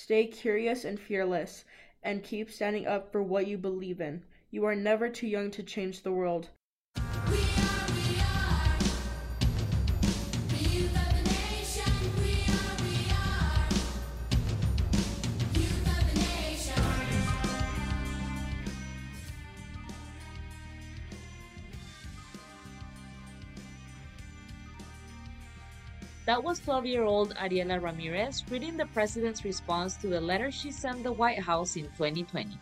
Stay curious and fearless, and keep standing up for what you believe in. You are never too young to change the world. That was 12 year old Ariela Ramirez reading the president's response to the letter she sent the White House in 2020.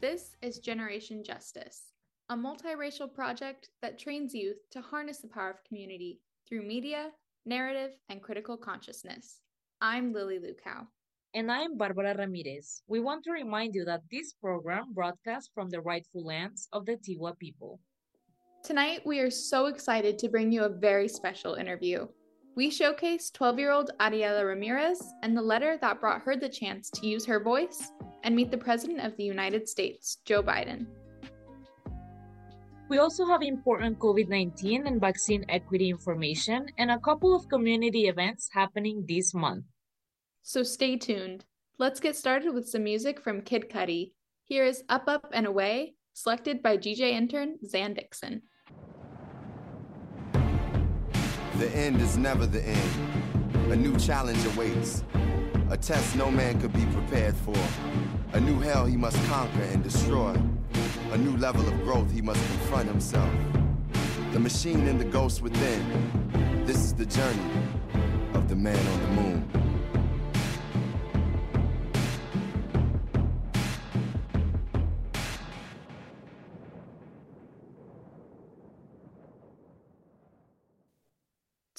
This is Generation Justice, a multiracial project that trains youth to harness the power of community through media, narrative, and critical consciousness. I'm Lily Lukow. And I'm Barbara Ramirez. We want to remind you that this program broadcasts from the rightful lands of the Tiwa people. Tonight, we are so excited to bring you a very special interview. We showcase 12 year old Ariela Ramirez and the letter that brought her the chance to use her voice and meet the President of the United States, Joe Biden. We also have important COVID 19 and vaccine equity information and a couple of community events happening this month. So stay tuned. Let's get started with some music from Kid Cudi. Here is Up, Up, and Away, selected by GJ intern Zan Dixon. The end is never the end. A new challenge awaits. A test no man could be prepared for. A new hell he must conquer and destroy. A new level of growth he must confront himself. The machine and the ghost within. This is the journey of the man on the moon.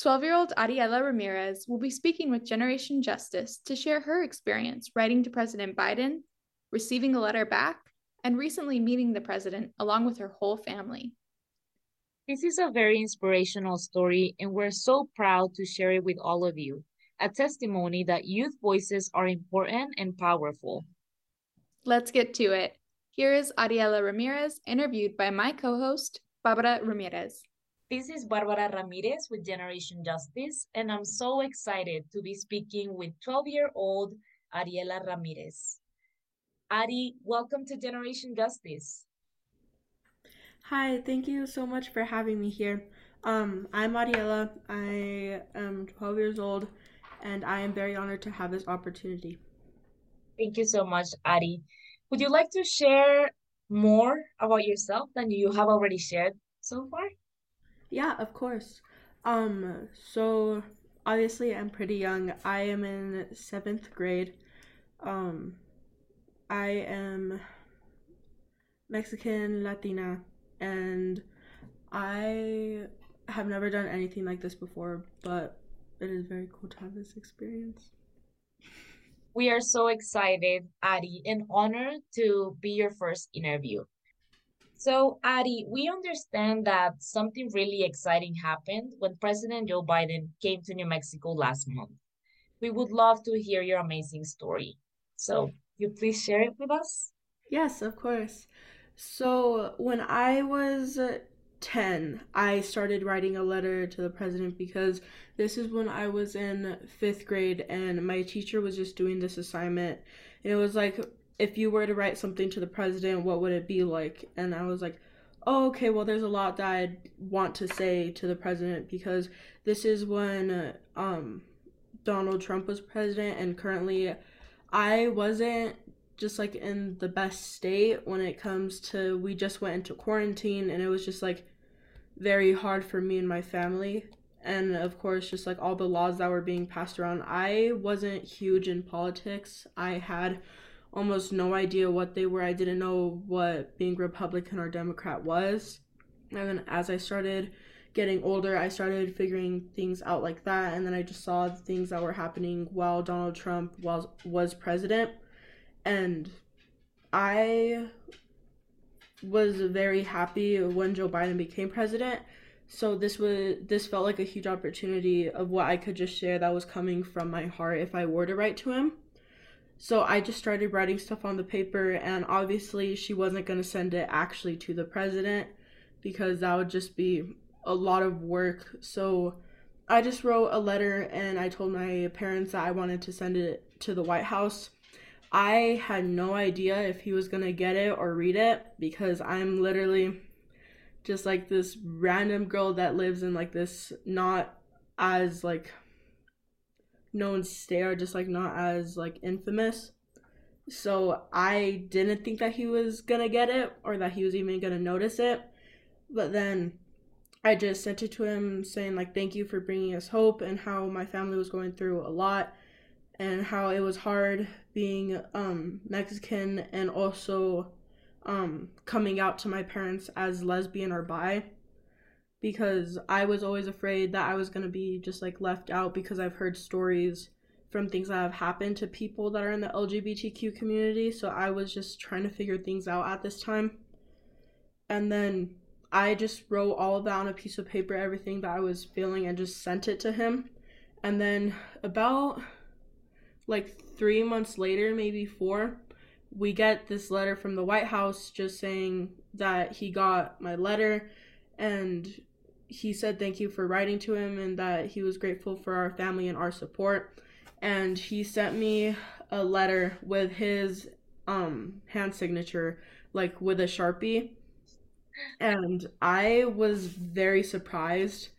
12 year old Ariela Ramirez will be speaking with Generation Justice to share her experience writing to President Biden, receiving a letter back, and recently meeting the president along with her whole family. This is a very inspirational story, and we're so proud to share it with all of you. A testimony that youth voices are important and powerful. Let's get to it. Here is Ariela Ramirez, interviewed by my co host, Barbara Ramirez. This is Barbara Ramirez with Generation Justice, and I'm so excited to be speaking with 12 year old Ariela Ramirez. Ari, welcome to Generation Justice. Hi, thank you so much for having me here. Um, I'm Ariela. I am 12 years old, and I am very honored to have this opportunity. Thank you so much, Ari. Would you like to share more about yourself than you have already shared so far? Yeah, of course. Um, so obviously I'm pretty young. I am in seventh grade. Um, I am Mexican Latina, and I have never done anything like this before, but it is very cool to have this experience. We are so excited, Ari, and honored to be your first interview. So, Ari, we understand that something really exciting happened when President Joe Biden came to New Mexico last month. We would love to hear your amazing story. So, you please share it with us? Yes, of course. So, when I was uh, 10, I started writing a letter to the president because this is when I was in fifth grade and my teacher was just doing this assignment. And it was like if you were to write something to the president, what would it be like? And I was like, oh, okay, well, there's a lot that I'd want to say to the president because this is when uh, um, Donald Trump was president, and currently I wasn't just like in the best state when it comes to we just went into quarantine and it was just like very hard for me and my family and of course just like all the laws that were being passed around i wasn't huge in politics i had almost no idea what they were. I didn't know what being Republican or Democrat was. And then as I started getting older, I started figuring things out like that. And then I just saw the things that were happening while Donald Trump was, was president. And I was very happy when Joe Biden became president. So this was this felt like a huge opportunity of what I could just share that was coming from my heart if I were to write to him. So I just started writing stuff on the paper, and obviously, she wasn't going to send it actually to the president because that would just be a lot of work. So I just wrote a letter and I told my parents that I wanted to send it to the White House. I had no idea if he was going to get it or read it because I'm literally just like this random girl that lives in like this not as like known state or just like not as like infamous. So I didn't think that he was to get it or that he was even to notice it. But then I just sent it to him saying like thank you for bringing us hope and how my family was going through a lot and how it was hard being um Mexican and also um coming out to my parents as lesbian or bi because I was always afraid that I was going to be just like left out because I've heard stories from things that have happened to people that are in the LGBTQ community. So I was just trying to figure things out at this time. And then I just wrote all of that on a piece of paper, everything that I was feeling, and just sent it to him. And then about like three months later, maybe four, we get this letter from the White House just saying that he got my letter. And he said thank you for writing to him and that he was grateful for our family and our support. And he sent me a letter with his um hand signature, like with a sharpie and I was very surprised.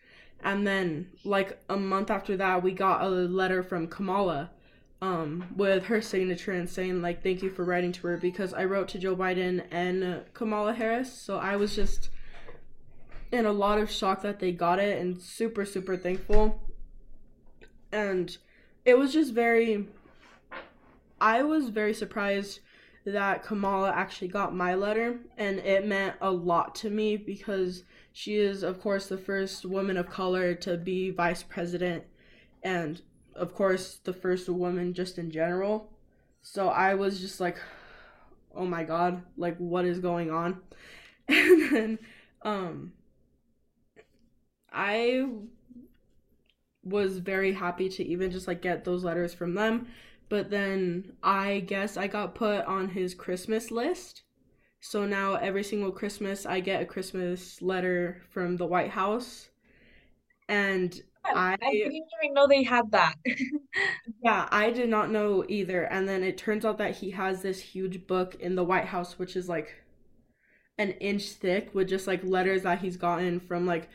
And then, like a month after that, we got a letter from Kamala um, with her signature and saying, like, thank you for writing to her because I wrote to Joe Biden and Kamala Harris. So I was just in a lot of shock that they got it and super, super thankful. And it was just very, I was very surprised that Kamala actually got my letter, and it meant a lot to me because she is, of course, the first woman of color to be vice president, and of course, the first woman just in general. So I was just like, oh my god, like, what is going on? And then, um, I was very happy to even just like get those letters from them but then I guess I got put on his Christmas list. So now every single Christmas I get a Christmas letter from the White House. And I, I didn't even know they had that. yeah, I did not know either. And then it turns out that he has this huge book in the White House, which is like an inch thick with just like letters that he's gotten from like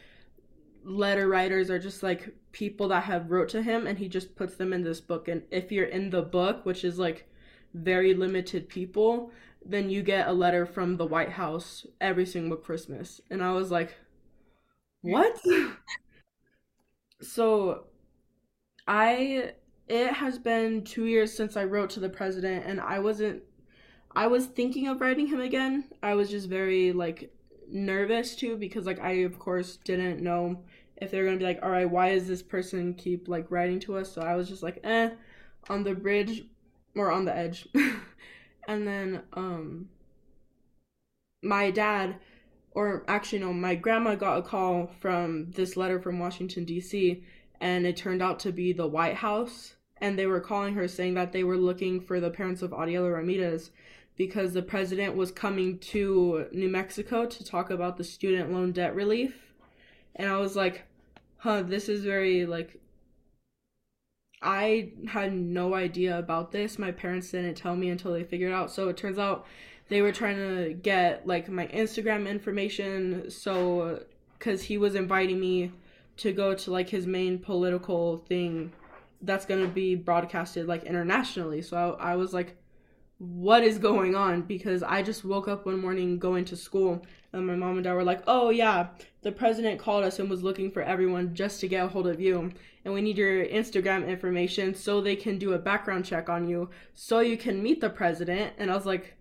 letter writers or just like people that have wrote to him and he just puts them in this book. And if you're in the book which is like very limited people then you get a letter from the white house every single christmas. And i was like what? So i it has been two years since i wrote to the president and i wasn't i was thinking of writing him again. I was just very like nervous too because like I of course didn't know if they're gonna be like, all right, why is this person keep like writing to us? So I was just like, eh, on the bridge or on the edge. and then um my dad or actually no, my grandma got a call from this letter from Washington DC and it turned out to be the White House and they were calling her saying that they were looking for the parents of Ariela Ramirez because the president was coming to New Mexico to talk about the student loan debt relief. And I was like, huh, this is very like I had no idea about this. My parents didn't tell me until they figured out. So it turns out they were trying to get like my Instagram information so cuz he was inviting me to go to like his main political thing that's going to be broadcasted like internationally. So I, I was like what is going on because I just woke up one morning going to school and my mom and dad were like, "Oh yeah, the president called us and was looking for everyone just to get a hold of you and we need your Instagram information so they can do a background check on you so you can meet the president." And I was like,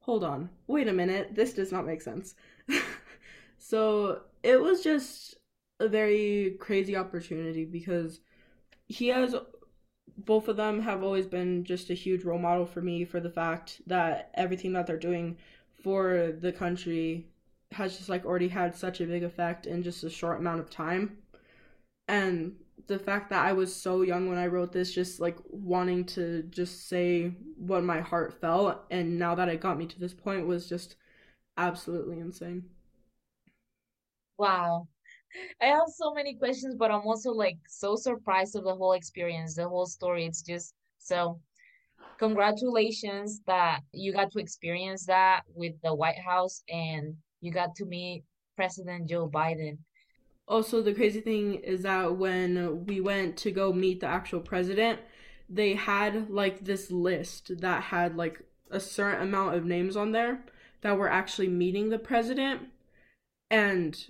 "Hold on. Wait a minute. This does not make sense." so, it was just a very crazy opportunity because he has both of them have always been just a huge role model for me for the fact that everything that they're doing for the country has just like already had such a big effect in just a short amount of time. And the fact that I was so young when I wrote this, just like wanting to just say what my heart felt, and now that it got me to this point was just absolutely insane. Wow. I have so many questions, but I'm also like so surprised of the whole experience, the whole story. It's just so congratulations that you got to experience that with the White House and you got to meet President Joe Biden. Also, the crazy thing is that when we went to go meet the actual president, they had like this list that had like a certain amount of names on there that were actually meeting the president and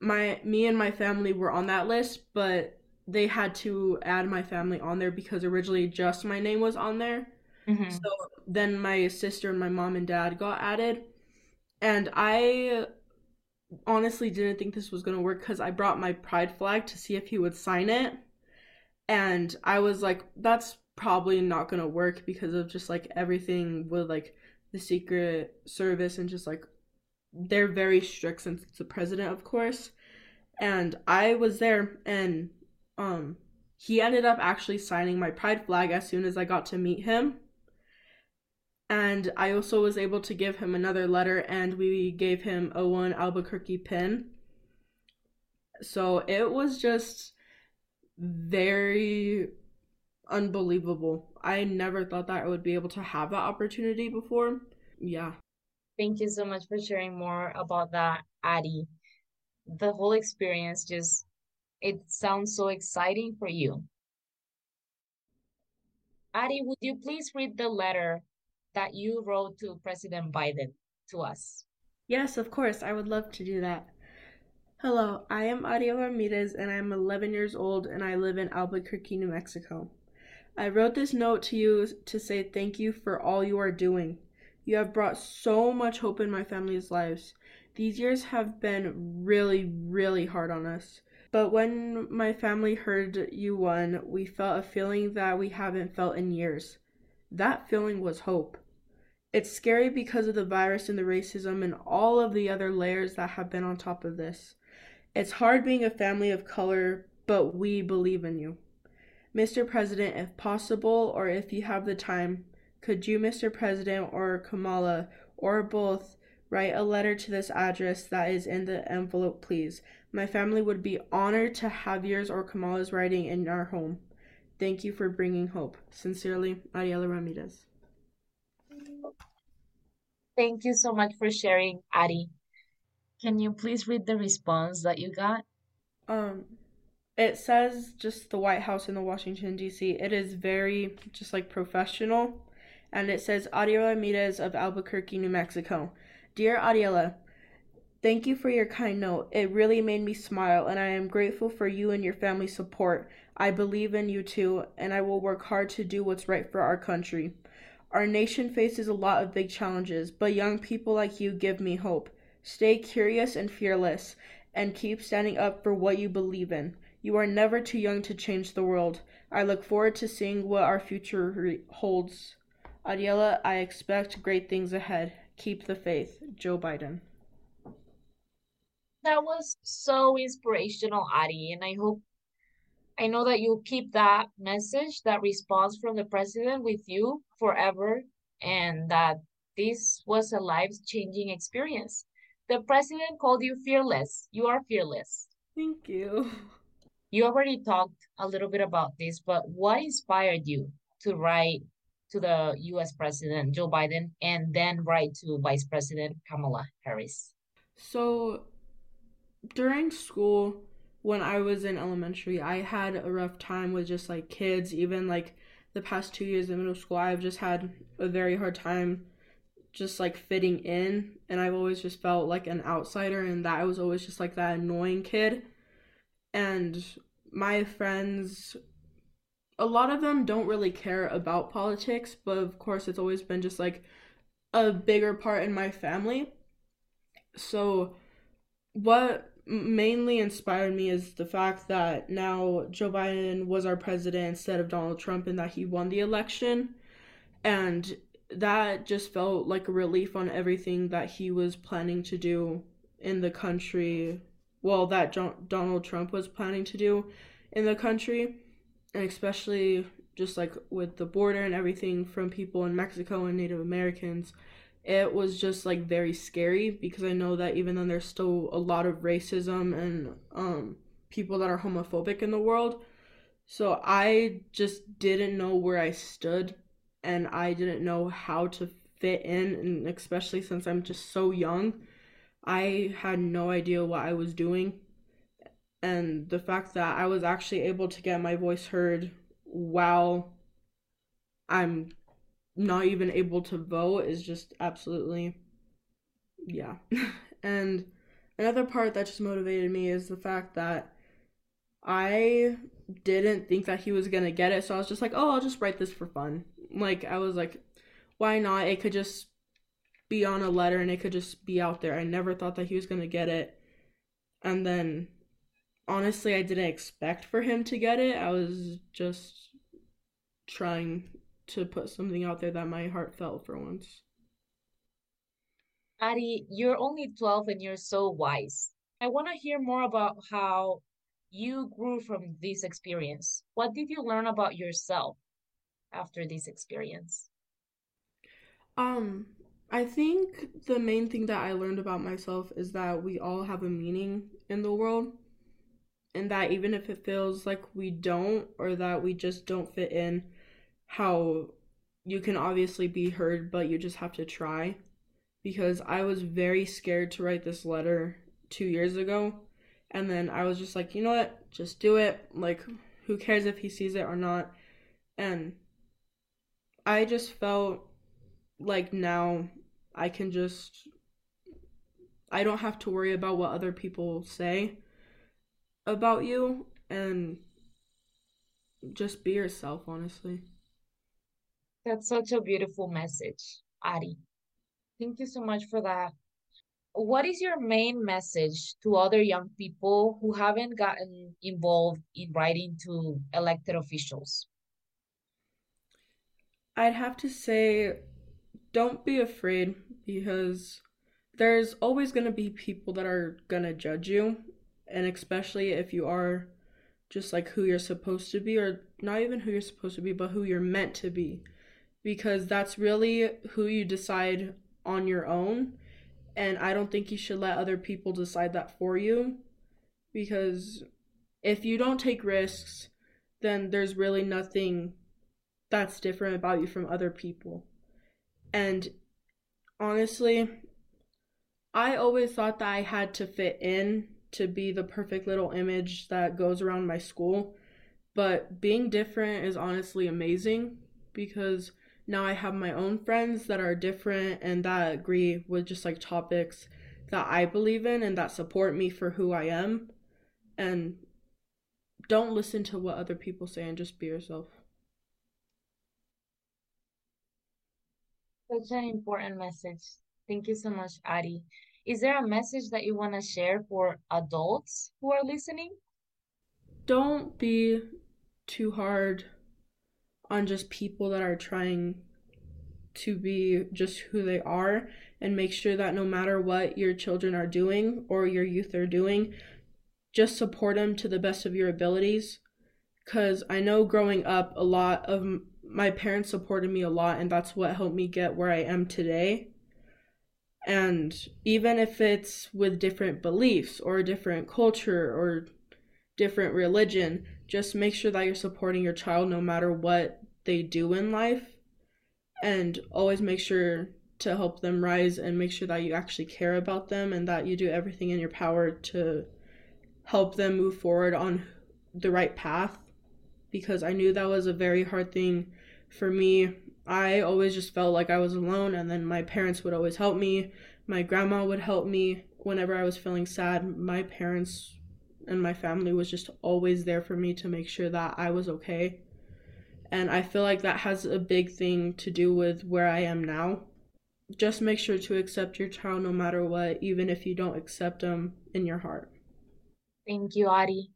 my me and my family were on that list but they had to add my family on there because originally just my name was on there. Mhm. so then my sister and my mom and dad got added. And i honestly didn't think this was going to work because i brought my pride flag to see if he would sign it. And i was like that's probably not going to work because of just like everything with like the secret service and just like they're very strict since it's the president of course. And i was there and um he ended up actually signing my pride flag as soon as i got to meet him. And i also was able to give him another letter and we gave him a one albuquerque pin. So it was just very unbelievable. I never thought that i would be able to have that opportunity before. Yeah Thank you so much for sharing more about that, Ari. The whole experience just, it sounds so exciting for you. Ari, would you please read the letter that you wrote to President Biden to us? Yes, of course. I would love to do that. Hello, I am Ariela Ramirez and I'm 11 years old and I live in Albuquerque, New Mexico. I wrote this note to you to say thank you for all you are doing. You have brought so much hope in my family's lives. These years have been really, really hard on us. But when my family heard you won, we felt a feeling that we haven't felt in years. That feeling was hope. It's scary because of the virus and the racism and all of the other layers that have been on top of this. It's hard being a family of color, but we believe in you. Mr. President, if possible, or if you have the time, could you, Mr. President, or Kamala, or both, write a letter to this address that is in the envelope, please? My family would be honored to have yours or Kamala's writing in our home. Thank you for bringing hope. Sincerely, Ariela Ramirez. Thank you so much for sharing, Ari. Can you please read the response that you got? Um, it says just the White House in the Washington D.C. It is very just like professional, and it says Ariela Ramirez of Albuquerque, New Mexico. Dear Ariela, thank you for your kind note. It really made me smile, and I am grateful for you and your family's support. I believe in you too, and I will work hard to do what's right for our country. Our nation faces a lot of big challenges, but young people like you give me hope. Stay curious and fearless, and keep standing up for what you believe in. You are never too young to change the world. I look forward to seeing what our future re- holds. Ariela, I expect great things ahead. Keep the faith. Joe Biden. That was so inspirational, Ari, and I hope I know that you'll keep that message, that response from the president with you forever, and that this was a life-changing experience. The president called you fearless. You are fearless. Thank you. You already talked a little bit about this, but what inspired you to write to the US President Joe Biden and then write to Vice President Kamala Harris? So, during school, when I was in elementary, I had a rough time with just like kids. Even like the past two years in middle school, I've just had a very hard time just like fitting in. And I've always just felt like an outsider, and that I was always just like that annoying kid. And my friends, a lot of them don't really care about politics, but of course, it's always been just like a bigger part in my family. So, what mainly inspired me is the fact that now Joe Biden was our president instead of Donald Trump and that he won the election. And that just felt like a relief on everything that he was planning to do in the country. Well, that John- Donald Trump was planning to do in the country. And especially just like with the border and everything from people in Mexico and Native Americans it was just like very scary because I know that even then there's still a lot of racism and um people that are homophobic in the world. So I just didn't know where I stood and I didn't know how to fit in and especially since I'm just so young, I had no idea what I was doing. And the fact that I was actually able to get my voice heard while I'm not even able to vote is just absolutely yeah. and another part that just motivated me is the fact that I didn't think that he was gonna get it, so I was just like, oh, I'll just write this for fun. Like, I was like, why not? It could just be on a letter and it could just be out there. I never thought that he was gonna get it. And then, honestly, I didn't expect for him to get it. I was just trying to put something out there that my heart felt for once. Ari, you're only 12 and you're so wise. I want to hear more about how you grew from this experience. What did you learn about yourself after this experience? Um, I think the main thing that I learned about myself is that we all have a meaning in the world. And that even if it feels like we don't or that we just don't fit in, how you can obviously be heard, but you just have to try. Because I was very scared to write this letter two years ago. And then I was just like, you know what? Just do it. Like, who cares if he sees it or not? And I just felt like now I can just. I don't have to worry about what other people say about you and just be yourself, honestly. That's such a beautiful message, Ari. Thank you so much for that. What is your main message to other young people who haven't gotten involved in writing to elected officials? I'd have to say don't be afraid because there's always going to be people that are going to judge you and especially if you are just like who you're supposed to be or not even who you're supposed to be but who you're meant to be because that's really who you decide on your own. And I don't think you should let other people decide that for you because if you don't take risks, then there's really nothing that's different about you from other people. And honestly, I always thought that I had to fit in to be the perfect little image that goes around my school. But being different is honestly amazing because now I have my own friends that are different and that agree with just like topics that I believe in and that support me for who I am. And don't listen to what other people say and just be yourself. Such an important message. Thank you so much, Ari. Is there a message that you want to share for adults who are listening? Don't be too hard on just people that are trying to be just who they are and make sure that no matter what your children are doing or your youth are doing, just support them to the best of your abilities. Because I know growing up, a lot of my parents supported me a lot, and that's what helped me get where I am today. And even if it's with different beliefs or a different culture or different religion, just make sure that you're supporting your child no matter what they do in life and always make sure to help them rise and make sure that you actually care about them and that you do everything in your power to help them move forward on the right path because I knew that was a very hard thing for me. I always just felt like I was alone and then my parents would always help me. My grandma would help me whenever I was feeling sad. My parents and my family was just always there for me to make sure that I was okay. And I feel like that has a big thing to do with where I am now. Just make sure to accept your child no matter what, even if you don't accept them in your heart. Thank you, Ari.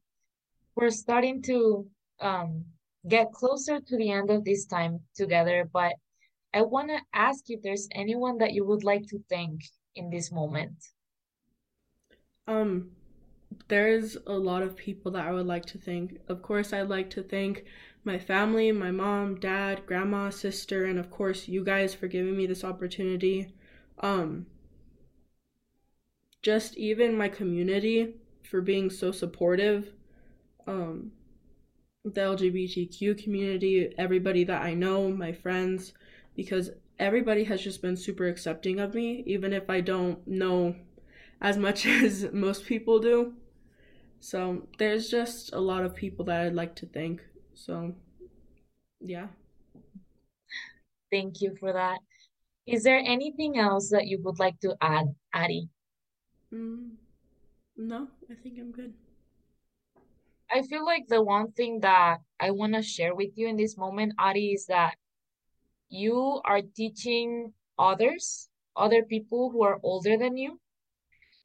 We're starting to um, get closer to the end of this time together, but I want to ask if there's anyone that you would like to thank in this moment. Um, there's a lot of people that I would like to thank. Of course, I'd like to thank my family, my mom, dad, grandma, sister, and of course, you guys for giving me this opportunity. Um, just even my community for being so supportive. Um, the LGBTQ community, everybody that I know, my friends, because everybody has just been super accepting of me, even if I don't know as much as most people do. So there's just a lot of people that I'd like to thank. So, yeah. Thank you for that. Is there anything else that you would like to add, Ari? Mm, no, I think I'm good. I feel like the one thing that I want to share with you in this moment, Ari, is that you are teaching others, other people who are older than you.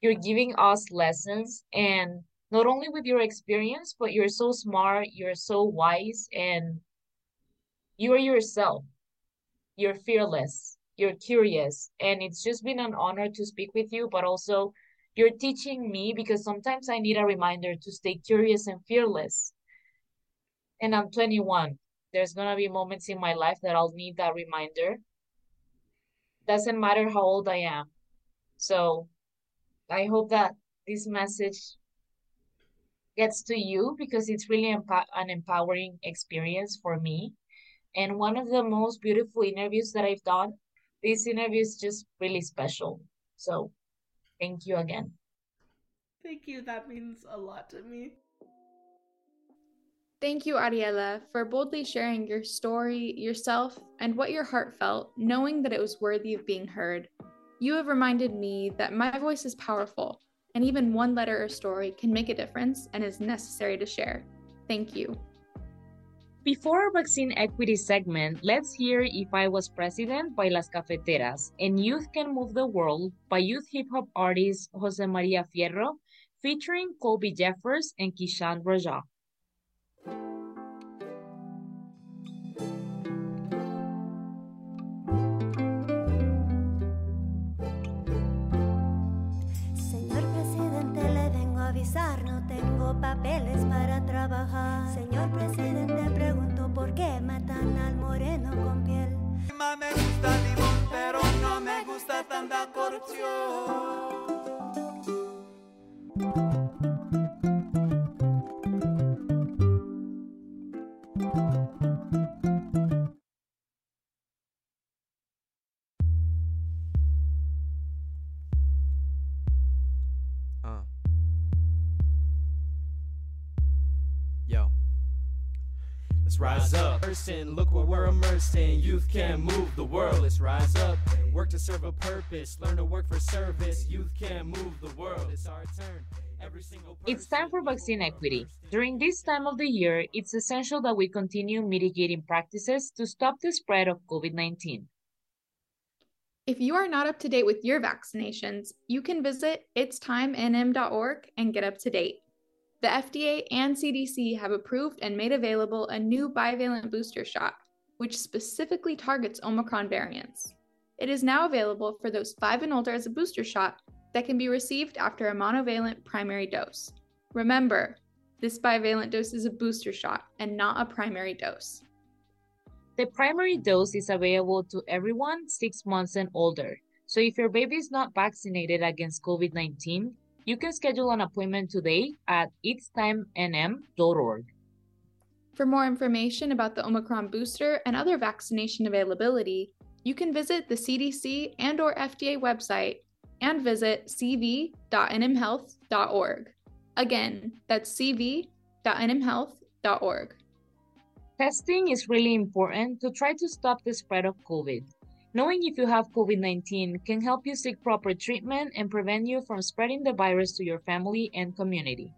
You're giving us lessons, and not only with your experience, but you're so smart, you're so wise, and you are yourself. You're fearless, you're curious, and it's just been an honor to speak with you, but also you're teaching me because sometimes I need a reminder to stay curious and fearless. And I'm 21. There's going to be moments in my life that I'll need that reminder. Doesn't matter how old I am. So I hope that this message gets to you because it's really an empowering experience for me. And one of the most beautiful interviews that I've done. This interview is just really special. So Thank you again. Thank you. That means a lot to me. Thank you, Ariela, for boldly sharing your story, yourself, and what your heart felt, knowing that it was worthy of being heard. You have reminded me that my voice is powerful, and even one letter or story can make a difference and is necessary to share. Thank you. Before our vaccine equity segment, let's hear If I Was President by Las Cafeteras and Youth Can Move the World by youth hip hop artist Jose Maria Fierro, featuring Colby Jeffers and Kishan Raja. Señor presidente, le vengo a avisar, no tengo papeles Let's rise up. Person, look what we're immersed in. Youth can move the world. Let's rise up. Work to serve a purpose. Learn to work for service. Youth can move the world. It's our turn. Every single It's time for vaccine equity. During this time of the year, it's essential that we continue mitigating practices to stop the spread of COVID 19. If you are not up to date with your vaccinations, you can visit itstimennm.org and get up to date. The FDA and CDC have approved and made available a new bivalent booster shot, which specifically targets Omicron variants. It is now available for those 5 and older as a booster shot that can be received after a monovalent primary dose. Remember, this bivalent dose is a booster shot and not a primary dose. The primary dose is available to everyone six months and older. So if your baby is not vaccinated against COVID 19, you can schedule an appointment today at itstimennm.org. For more information about the Omicron booster and other vaccination availability, you can visit the CDC and or FDA website and visit cv.nmhealth.org. Again, that's cv.nmhealth.org. Testing is really important to try to stop the spread of COVID. Knowing if you have COVID 19 can help you seek proper treatment and prevent you from spreading the virus to your family and community.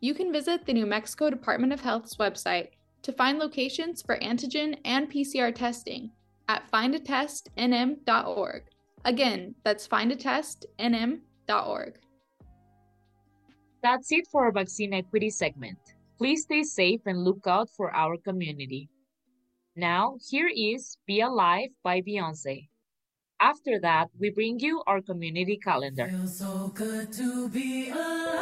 You can visit the New Mexico Department of Health's website to find locations for antigen and PCR testing at findatestnm.org. Again, that's findatestnm.org. That's it for our vaccine equity segment. Please stay safe and look out for our community. Now, here is Be Alive by Beyonce. After that, we bring you our community calendar. Feels so good to be alive.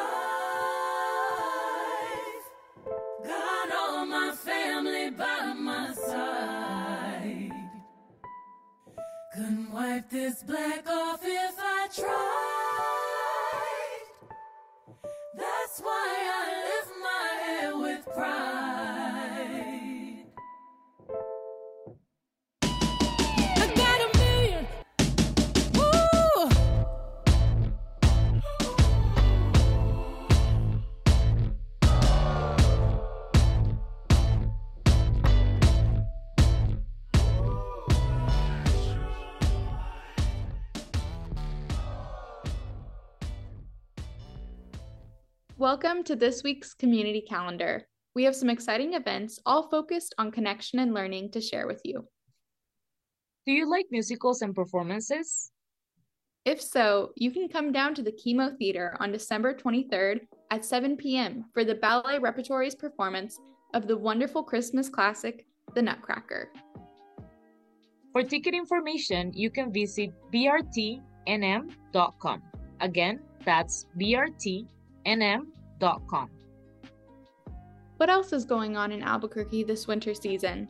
Got all my family by my side. Couldn't wipe this black off if I tried. That's why I lift my head with pride. Welcome to this week's community calendar. We have some exciting events, all focused on connection and learning to share with you. Do you like musicals and performances? If so, you can come down to the KiMo Theater on December 23rd at 7 p.m. for the Ballet Repertory's performance of the wonderful Christmas classic, The Nutcracker. For ticket information, you can visit brtnm.com. Again, that's brtnm.com. What else is going on in Albuquerque this winter season?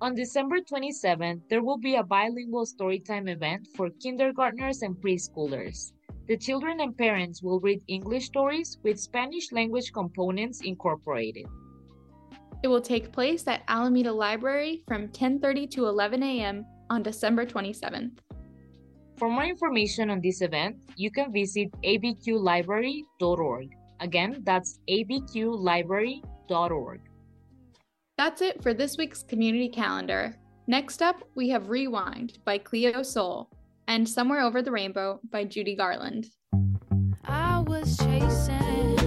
On December 27th, there will be a bilingual storytime event for kindergartners and preschoolers. The children and parents will read English stories with Spanish language components incorporated. It will take place at Alameda Library from 10:30 to 11 a.m. on December 27th. For more information on this event, you can visit abqlibrary.org. Again, that's abqlibrary.org. That's it for this week's community calendar. Next up, we have Rewind by Cleo Sol and Somewhere Over the Rainbow by Judy Garland. I was chasing.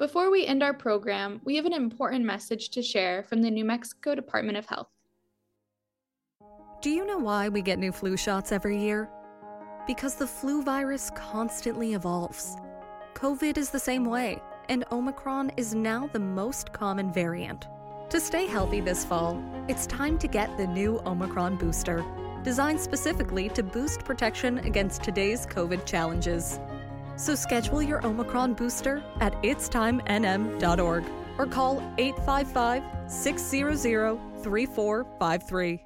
Before we end our program, we have an important message to share from the New Mexico Department of Health. Do you know why we get new flu shots every year? Because the flu virus constantly evolves. COVID is the same way, and Omicron is now the most common variant. To stay healthy this fall, it's time to get the new Omicron booster, designed specifically to boost protection against today's COVID challenges. So schedule your Omicron booster at itstimενm.org or call 855 600 3453.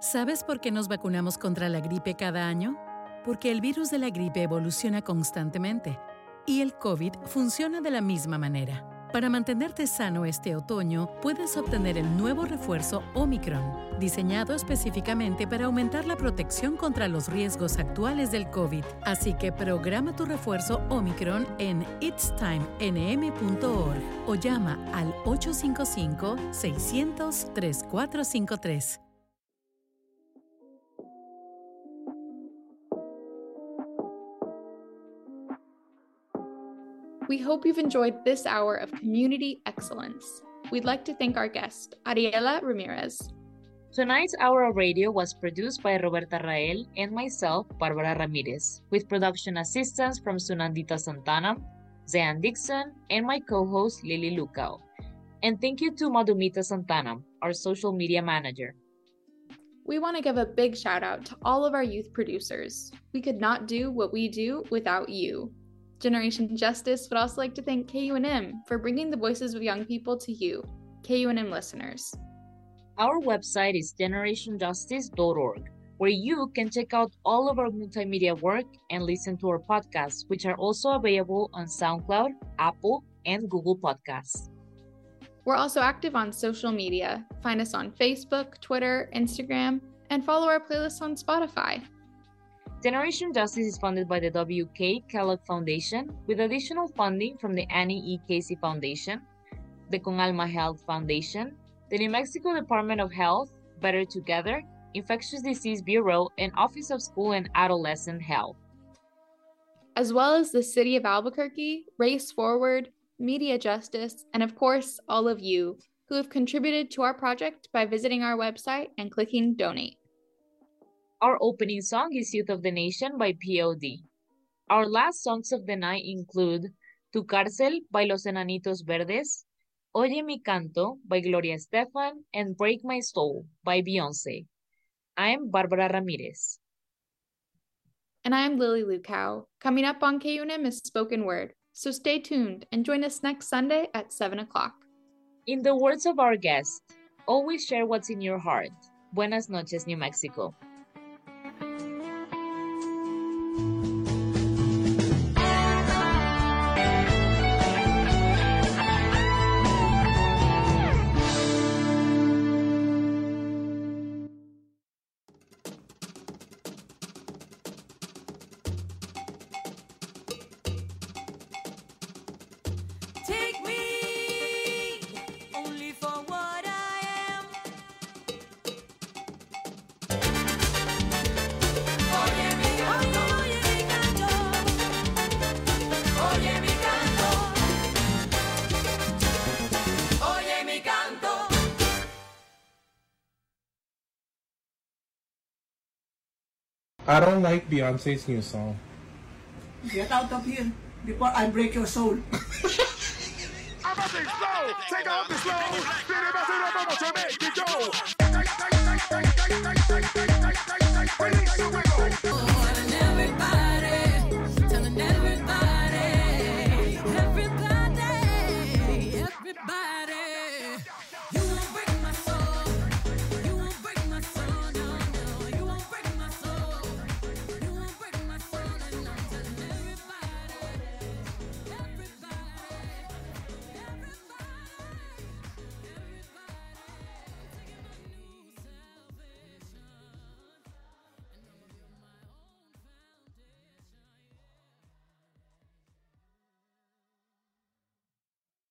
¿Sabes por qué nos vacunamos contra la gripe cada año? Porque el virus de la gripe evoluciona constantemente y el COVID funciona de la misma manera. Para mantenerte sano este otoño, puedes obtener el nuevo refuerzo Omicron, diseñado específicamente para aumentar la protección contra los riesgos actuales del COVID. Así que programa tu refuerzo Omicron en itstimενm.org o llama al 855-600-3453. We hope you've enjoyed this hour of community excellence. We'd like to thank our guest, Ariela Ramirez. Tonight's hour of radio was produced by Roberta Rael and myself, Barbara Ramirez, with production assistance from Sunandita Santana, Zayan Dixon, and my co-host Lily Lukow. And thank you to Madumita Santana, our social media manager. We want to give a big shout out to all of our youth producers. We could not do what we do without you. Generation Justice would also like to thank KUNM for bringing the voices of young people to you, KUNM listeners. Our website is generationjustice.org, where you can check out all of our multimedia work and listen to our podcasts, which are also available on SoundCloud, Apple, and Google Podcasts. We're also active on social media. Find us on Facebook, Twitter, Instagram, and follow our playlist on Spotify. Generation Justice is funded by the W.K. Kellogg Foundation with additional funding from the Annie E. Casey Foundation, the Con Alma Health Foundation, the New Mexico Department of Health, Better Together, Infectious Disease Bureau, and Office of School and Adolescent Health. as well as the City of Albuquerque, Race Forward, Media Justice, and of course, all of you who have contributed to our project by visiting our website and clicking donate. Our opening song is Youth of the Nation by POD. Our last songs of the night include Tu Cárcel by Los Enanitos Verdes, Oye Mi Canto by Gloria Estefan, and Break My Soul by Beyonce. I'm Barbara Ramirez. And I'm Lily Lukow. Coming up on KUNM is Spoken Word, so stay tuned and join us next Sunday at 7 o'clock. In the words of our guest, always share what's in your heart. Buenas noches, New Mexico. I don't like Beyonce's new song. Get out of here before I break your soul. I'm take out it I'm gonna make it go.